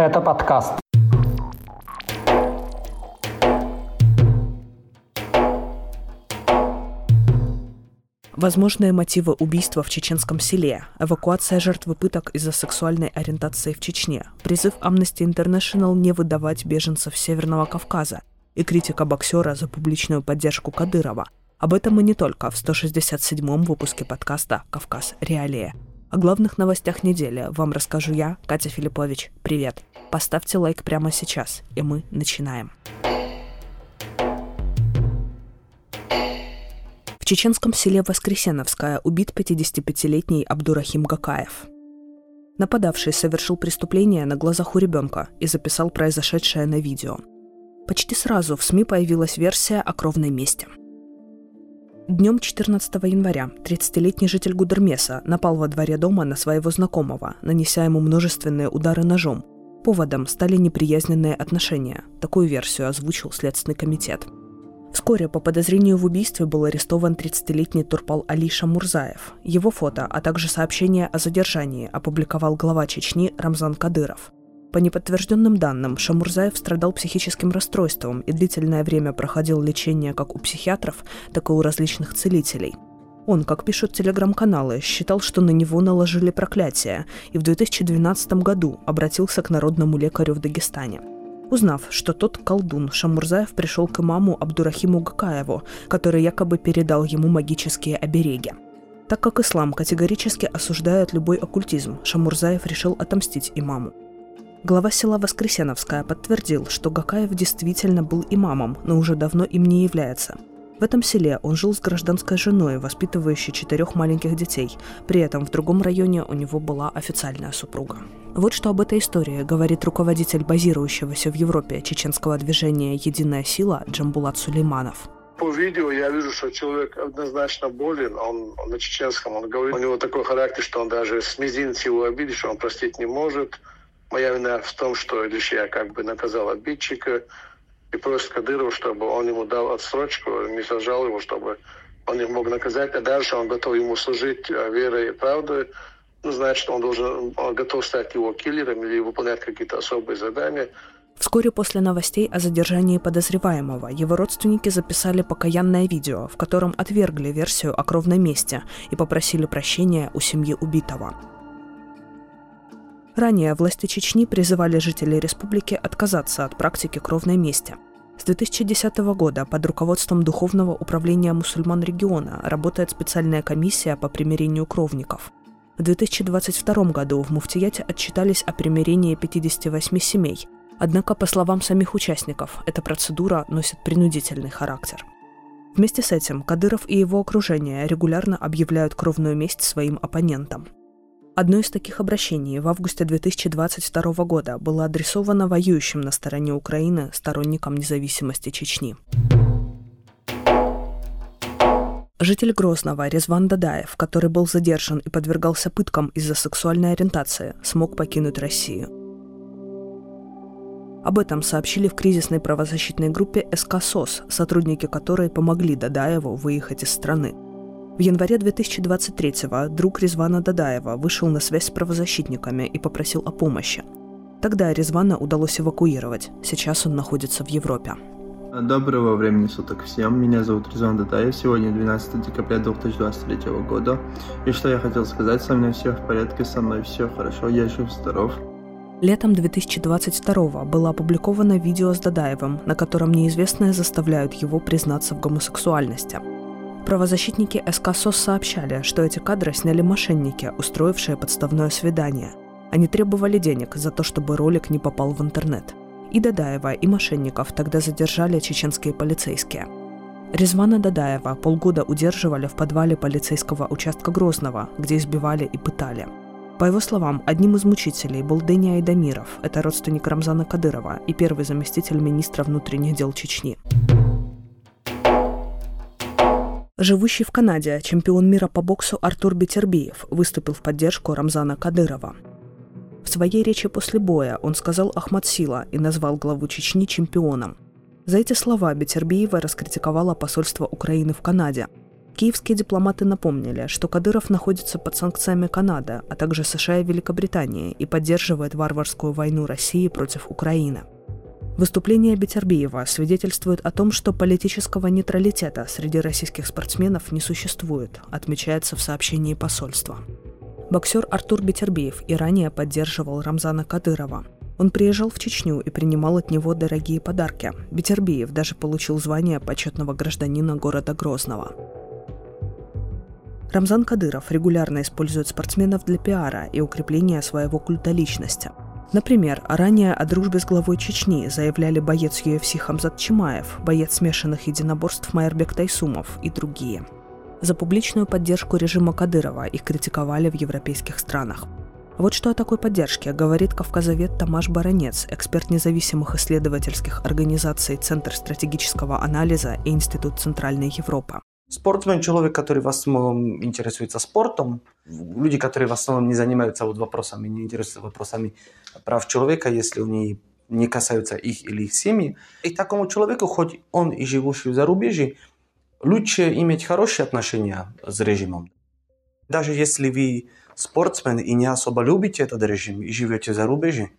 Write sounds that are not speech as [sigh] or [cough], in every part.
Это подкаст. Возможные мотивы убийства в чеченском селе, эвакуация жертвы пыток из-за сексуальной ориентации в Чечне, призыв Amnesty International не выдавать беженцев Северного Кавказа и критика боксера за публичную поддержку Кадырова. Об этом и не только в 167-м выпуске подкаста «Кавказ. Реалия». О главных новостях недели вам расскажу я, Катя Филиппович. Привет! Поставьте лайк прямо сейчас, и мы начинаем. чеченском селе Воскресеновское убит 55-летний Абдурахим Гакаев. Нападавший совершил преступление на глазах у ребенка и записал произошедшее на видео. Почти сразу в СМИ появилась версия о кровной мести. Днем 14 января 30-летний житель Гудермеса напал во дворе дома на своего знакомого, нанеся ему множественные удары ножом. Поводом стали неприязненные отношения. Такую версию озвучил Следственный комитет – Вскоре по подозрению в убийстве был арестован 30-летний Турпал Алиша Мурзаев. Его фото, а также сообщение о задержании опубликовал глава Чечни Рамзан Кадыров. По неподтвержденным данным, Шамурзаев страдал психическим расстройством и длительное время проходил лечение как у психиатров, так и у различных целителей. Он, как пишут телеграм-каналы, считал, что на него наложили проклятие, и в 2012 году обратился к народному лекарю в Дагестане – Узнав, что тот колдун Шамурзаев пришел к имаму Абдурахиму Гакаеву, который якобы передал ему магические обереги. Так как ислам категорически осуждает любой оккультизм, Шамурзаев решил отомстить имаму. Глава села Воскресеновская подтвердил, что Гакаев действительно был имамом, но уже давно им не является – в этом селе он жил с гражданской женой, воспитывающей четырех маленьких детей. При этом в другом районе у него была официальная супруга. Вот что об этой истории говорит руководитель базирующегося в Европе чеченского движения «Единая сила» Джамбулат Сулейманов по видео я вижу, что человек однозначно болен. Он, он на чеченском, он говорит, у него такой характер, что он даже с мизинца его обидишь, он простить не может. Моя вина в том, что лишь я как бы наказал обидчика и просит Кадырова, чтобы он ему дал отсрочку, не сажал его, чтобы он их мог наказать, а дальше он готов ему служить э, верой и правдой, ну, значит, он должен, он готов стать его киллером или выполнять какие-то особые задания. Вскоре после новостей о задержании подозреваемого его родственники записали покаянное видео, в котором отвергли версию о кровном месте и попросили прощения у семьи убитого. Ранее власти Чечни призывали жителей республики отказаться от практики кровной мести. С 2010 года под руководством Духовного управления мусульман региона работает специальная комиссия по примирению кровников. В 2022 году в Муфтияте отчитались о примирении 58 семей. Однако, по словам самих участников, эта процедура носит принудительный характер. Вместе с этим Кадыров и его окружение регулярно объявляют кровную месть своим оппонентам – Одно из таких обращений в августе 2022 года было адресовано воюющим на стороне Украины сторонникам независимости Чечни. Житель Грозного Резван Дадаев, который был задержан и подвергался пыткам из-за сексуальной ориентации, смог покинуть Россию. Об этом сообщили в кризисной правозащитной группе СК сотрудники которой помогли Дадаеву выехать из страны – в январе 2023-го друг Резвана Дадаева вышел на связь с правозащитниками и попросил о помощи. Тогда Резвана удалось эвакуировать. Сейчас он находится в Европе. Доброго времени суток всем. Меня зовут Резван Дадаев. Сегодня 12 декабря 2023 года. И что я хотел сказать, со мной все в порядке, со мной все хорошо, я жив, здоров. Летом 2022 было опубликовано видео с Дадаевым, на котором неизвестные заставляют его признаться в гомосексуальности. Правозащитники СК СОС сообщали, что эти кадры сняли мошенники, устроившие подставное свидание. Они требовали денег за то, чтобы ролик не попал в интернет. И Дадаева, и мошенников тогда задержали чеченские полицейские. Резвана Дадаева полгода удерживали в подвале полицейского участка Грозного, где избивали и пытали. По его словам, одним из мучителей был Дэни Айдамиров, это родственник Рамзана Кадырова и первый заместитель министра внутренних дел Чечни. Живущий в Канаде чемпион мира по боксу Артур Бетербиев выступил в поддержку Рамзана Кадырова. В своей речи после боя он сказал Ахмад Сила и назвал главу Чечни чемпионом. За эти слова Бетербиева раскритиковала посольство Украины в Канаде. Киевские дипломаты напомнили, что Кадыров находится под санкциями Канады, а также США и Великобритании и поддерживает варварскую войну России против Украины. Выступление Бетербиева свидетельствует о том, что политического нейтралитета среди российских спортсменов не существует, отмечается в сообщении посольства. Боксер Артур Бетербиев и ранее поддерживал Рамзана Кадырова. Он приезжал в Чечню и принимал от него дорогие подарки. Бетербиев даже получил звание почетного гражданина города Грозного. Рамзан Кадыров регулярно использует спортсменов для пиара и укрепления своего культа личности. Например, ранее о дружбе с главой Чечни заявляли боец UFC Хамзат Чимаев, боец смешанных единоборств Майербек Тайсумов и другие. За публичную поддержку режима Кадырова их критиковали в европейских странах. Вот что о такой поддержке говорит кавказовед Тамаш Баранец, эксперт независимых исследовательских организаций Центр стратегического анализа и Институт Центральной Европы. Спортсмен – человек, который в основном интересуется спортом. Люди, которые в основном не занимаются вот вопросами, не интересуются вопросами прав человека, если они не касаются их или их семьи. И такому человеку, хоть он и живущий в зарубежье, лучше иметь хорошие отношения с режимом. Даже если вы спортсмен и не особо любите этот режим и живете в зарубежье,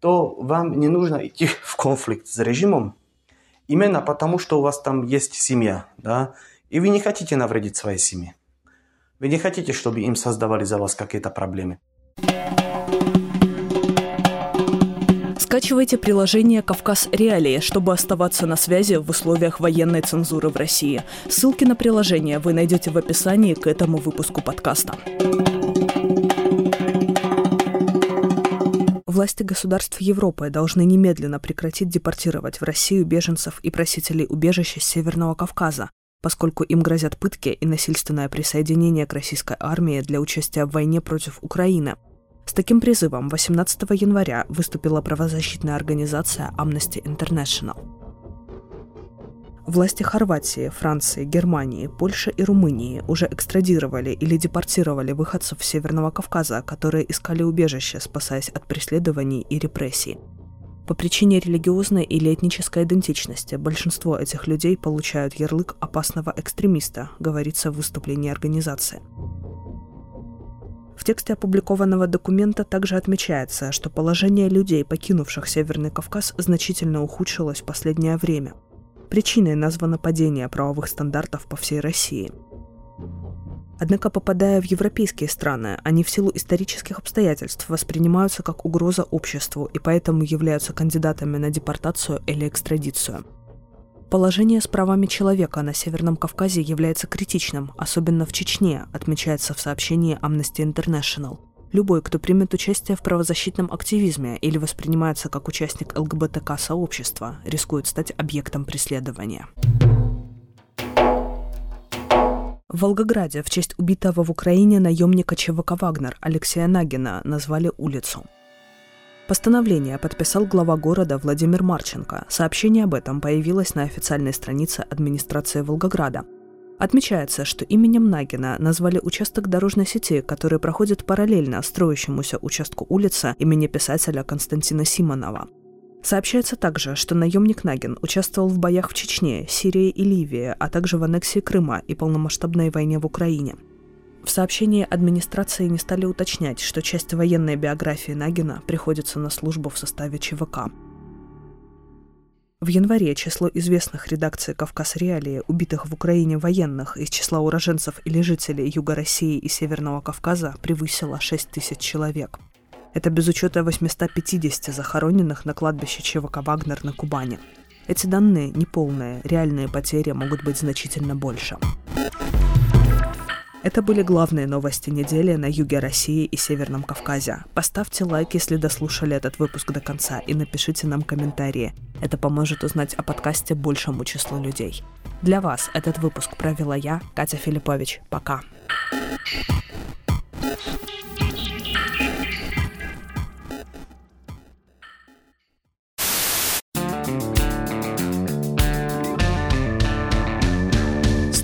то вам не нужно идти [laughs] в конфликт с режимом, именно потому, что у вас там есть семья, да, и вы не хотите навредить своей семье. Вы не хотите, чтобы им создавали за вас какие-то проблемы. Скачивайте приложение «Кавказ Реалии», чтобы оставаться на связи в условиях военной цензуры в России. Ссылки на приложение вы найдете в описании к этому выпуску подкаста. Власти государств Европы должны немедленно прекратить депортировать в Россию беженцев и просителей убежища с Северного Кавказа, поскольку им грозят пытки и насильственное присоединение к российской армии для участия в войне против Украины. С таким призывом 18 января выступила правозащитная организация Amnesty International. Власти Хорватии, Франции, Германии, Польши и Румынии уже экстрадировали или депортировали выходцев Северного Кавказа, которые искали убежище, спасаясь от преследований и репрессий. По причине религиозной или этнической идентичности большинство этих людей получают ярлык опасного экстремиста, говорится в выступлении организации. В тексте опубликованного документа также отмечается, что положение людей, покинувших Северный Кавказ, значительно ухудшилось в последнее время. Причиной названо падение правовых стандартов по всей России – Однако, попадая в европейские страны, они в силу исторических обстоятельств воспринимаются как угроза обществу и поэтому являются кандидатами на депортацию или экстрадицию. Положение с правами человека на Северном Кавказе является критичным, особенно в Чечне, отмечается в сообщении Amnesty International. Любой, кто примет участие в правозащитном активизме или воспринимается как участник ЛГБТК-сообщества, рискует стать объектом преследования. В Волгограде в честь убитого в Украине наемника ЧВК «Вагнер» Алексея Нагина назвали улицу. Постановление подписал глава города Владимир Марченко. Сообщение об этом появилось на официальной странице администрации Волгограда. Отмечается, что именем Нагина назвали участок дорожной сети, который проходит параллельно строящемуся участку улицы имени писателя Константина Симонова – Сообщается также, что наемник Нагин участвовал в боях в Чечне, Сирии и Ливии, а также в аннексии Крыма и полномасштабной войне в Украине. В сообщении администрации не стали уточнять, что часть военной биографии Нагина приходится на службу в составе ЧВК. В январе число известных редакций «Кавказ Реалии», убитых в Украине военных из числа уроженцев или жителей Юга России и Северного Кавказа превысило 6 тысяч человек – это без учета 850 захороненных на кладбище ЧВК «Вагнер» на Кубани. Эти данные неполные, реальные потери могут быть значительно больше. Это были главные новости недели на юге России и Северном Кавказе. Поставьте лайк, если дослушали этот выпуск до конца, и напишите нам комментарии. Это поможет узнать о подкасте большему числу людей. Для вас этот выпуск провела я, Катя Филиппович. Пока.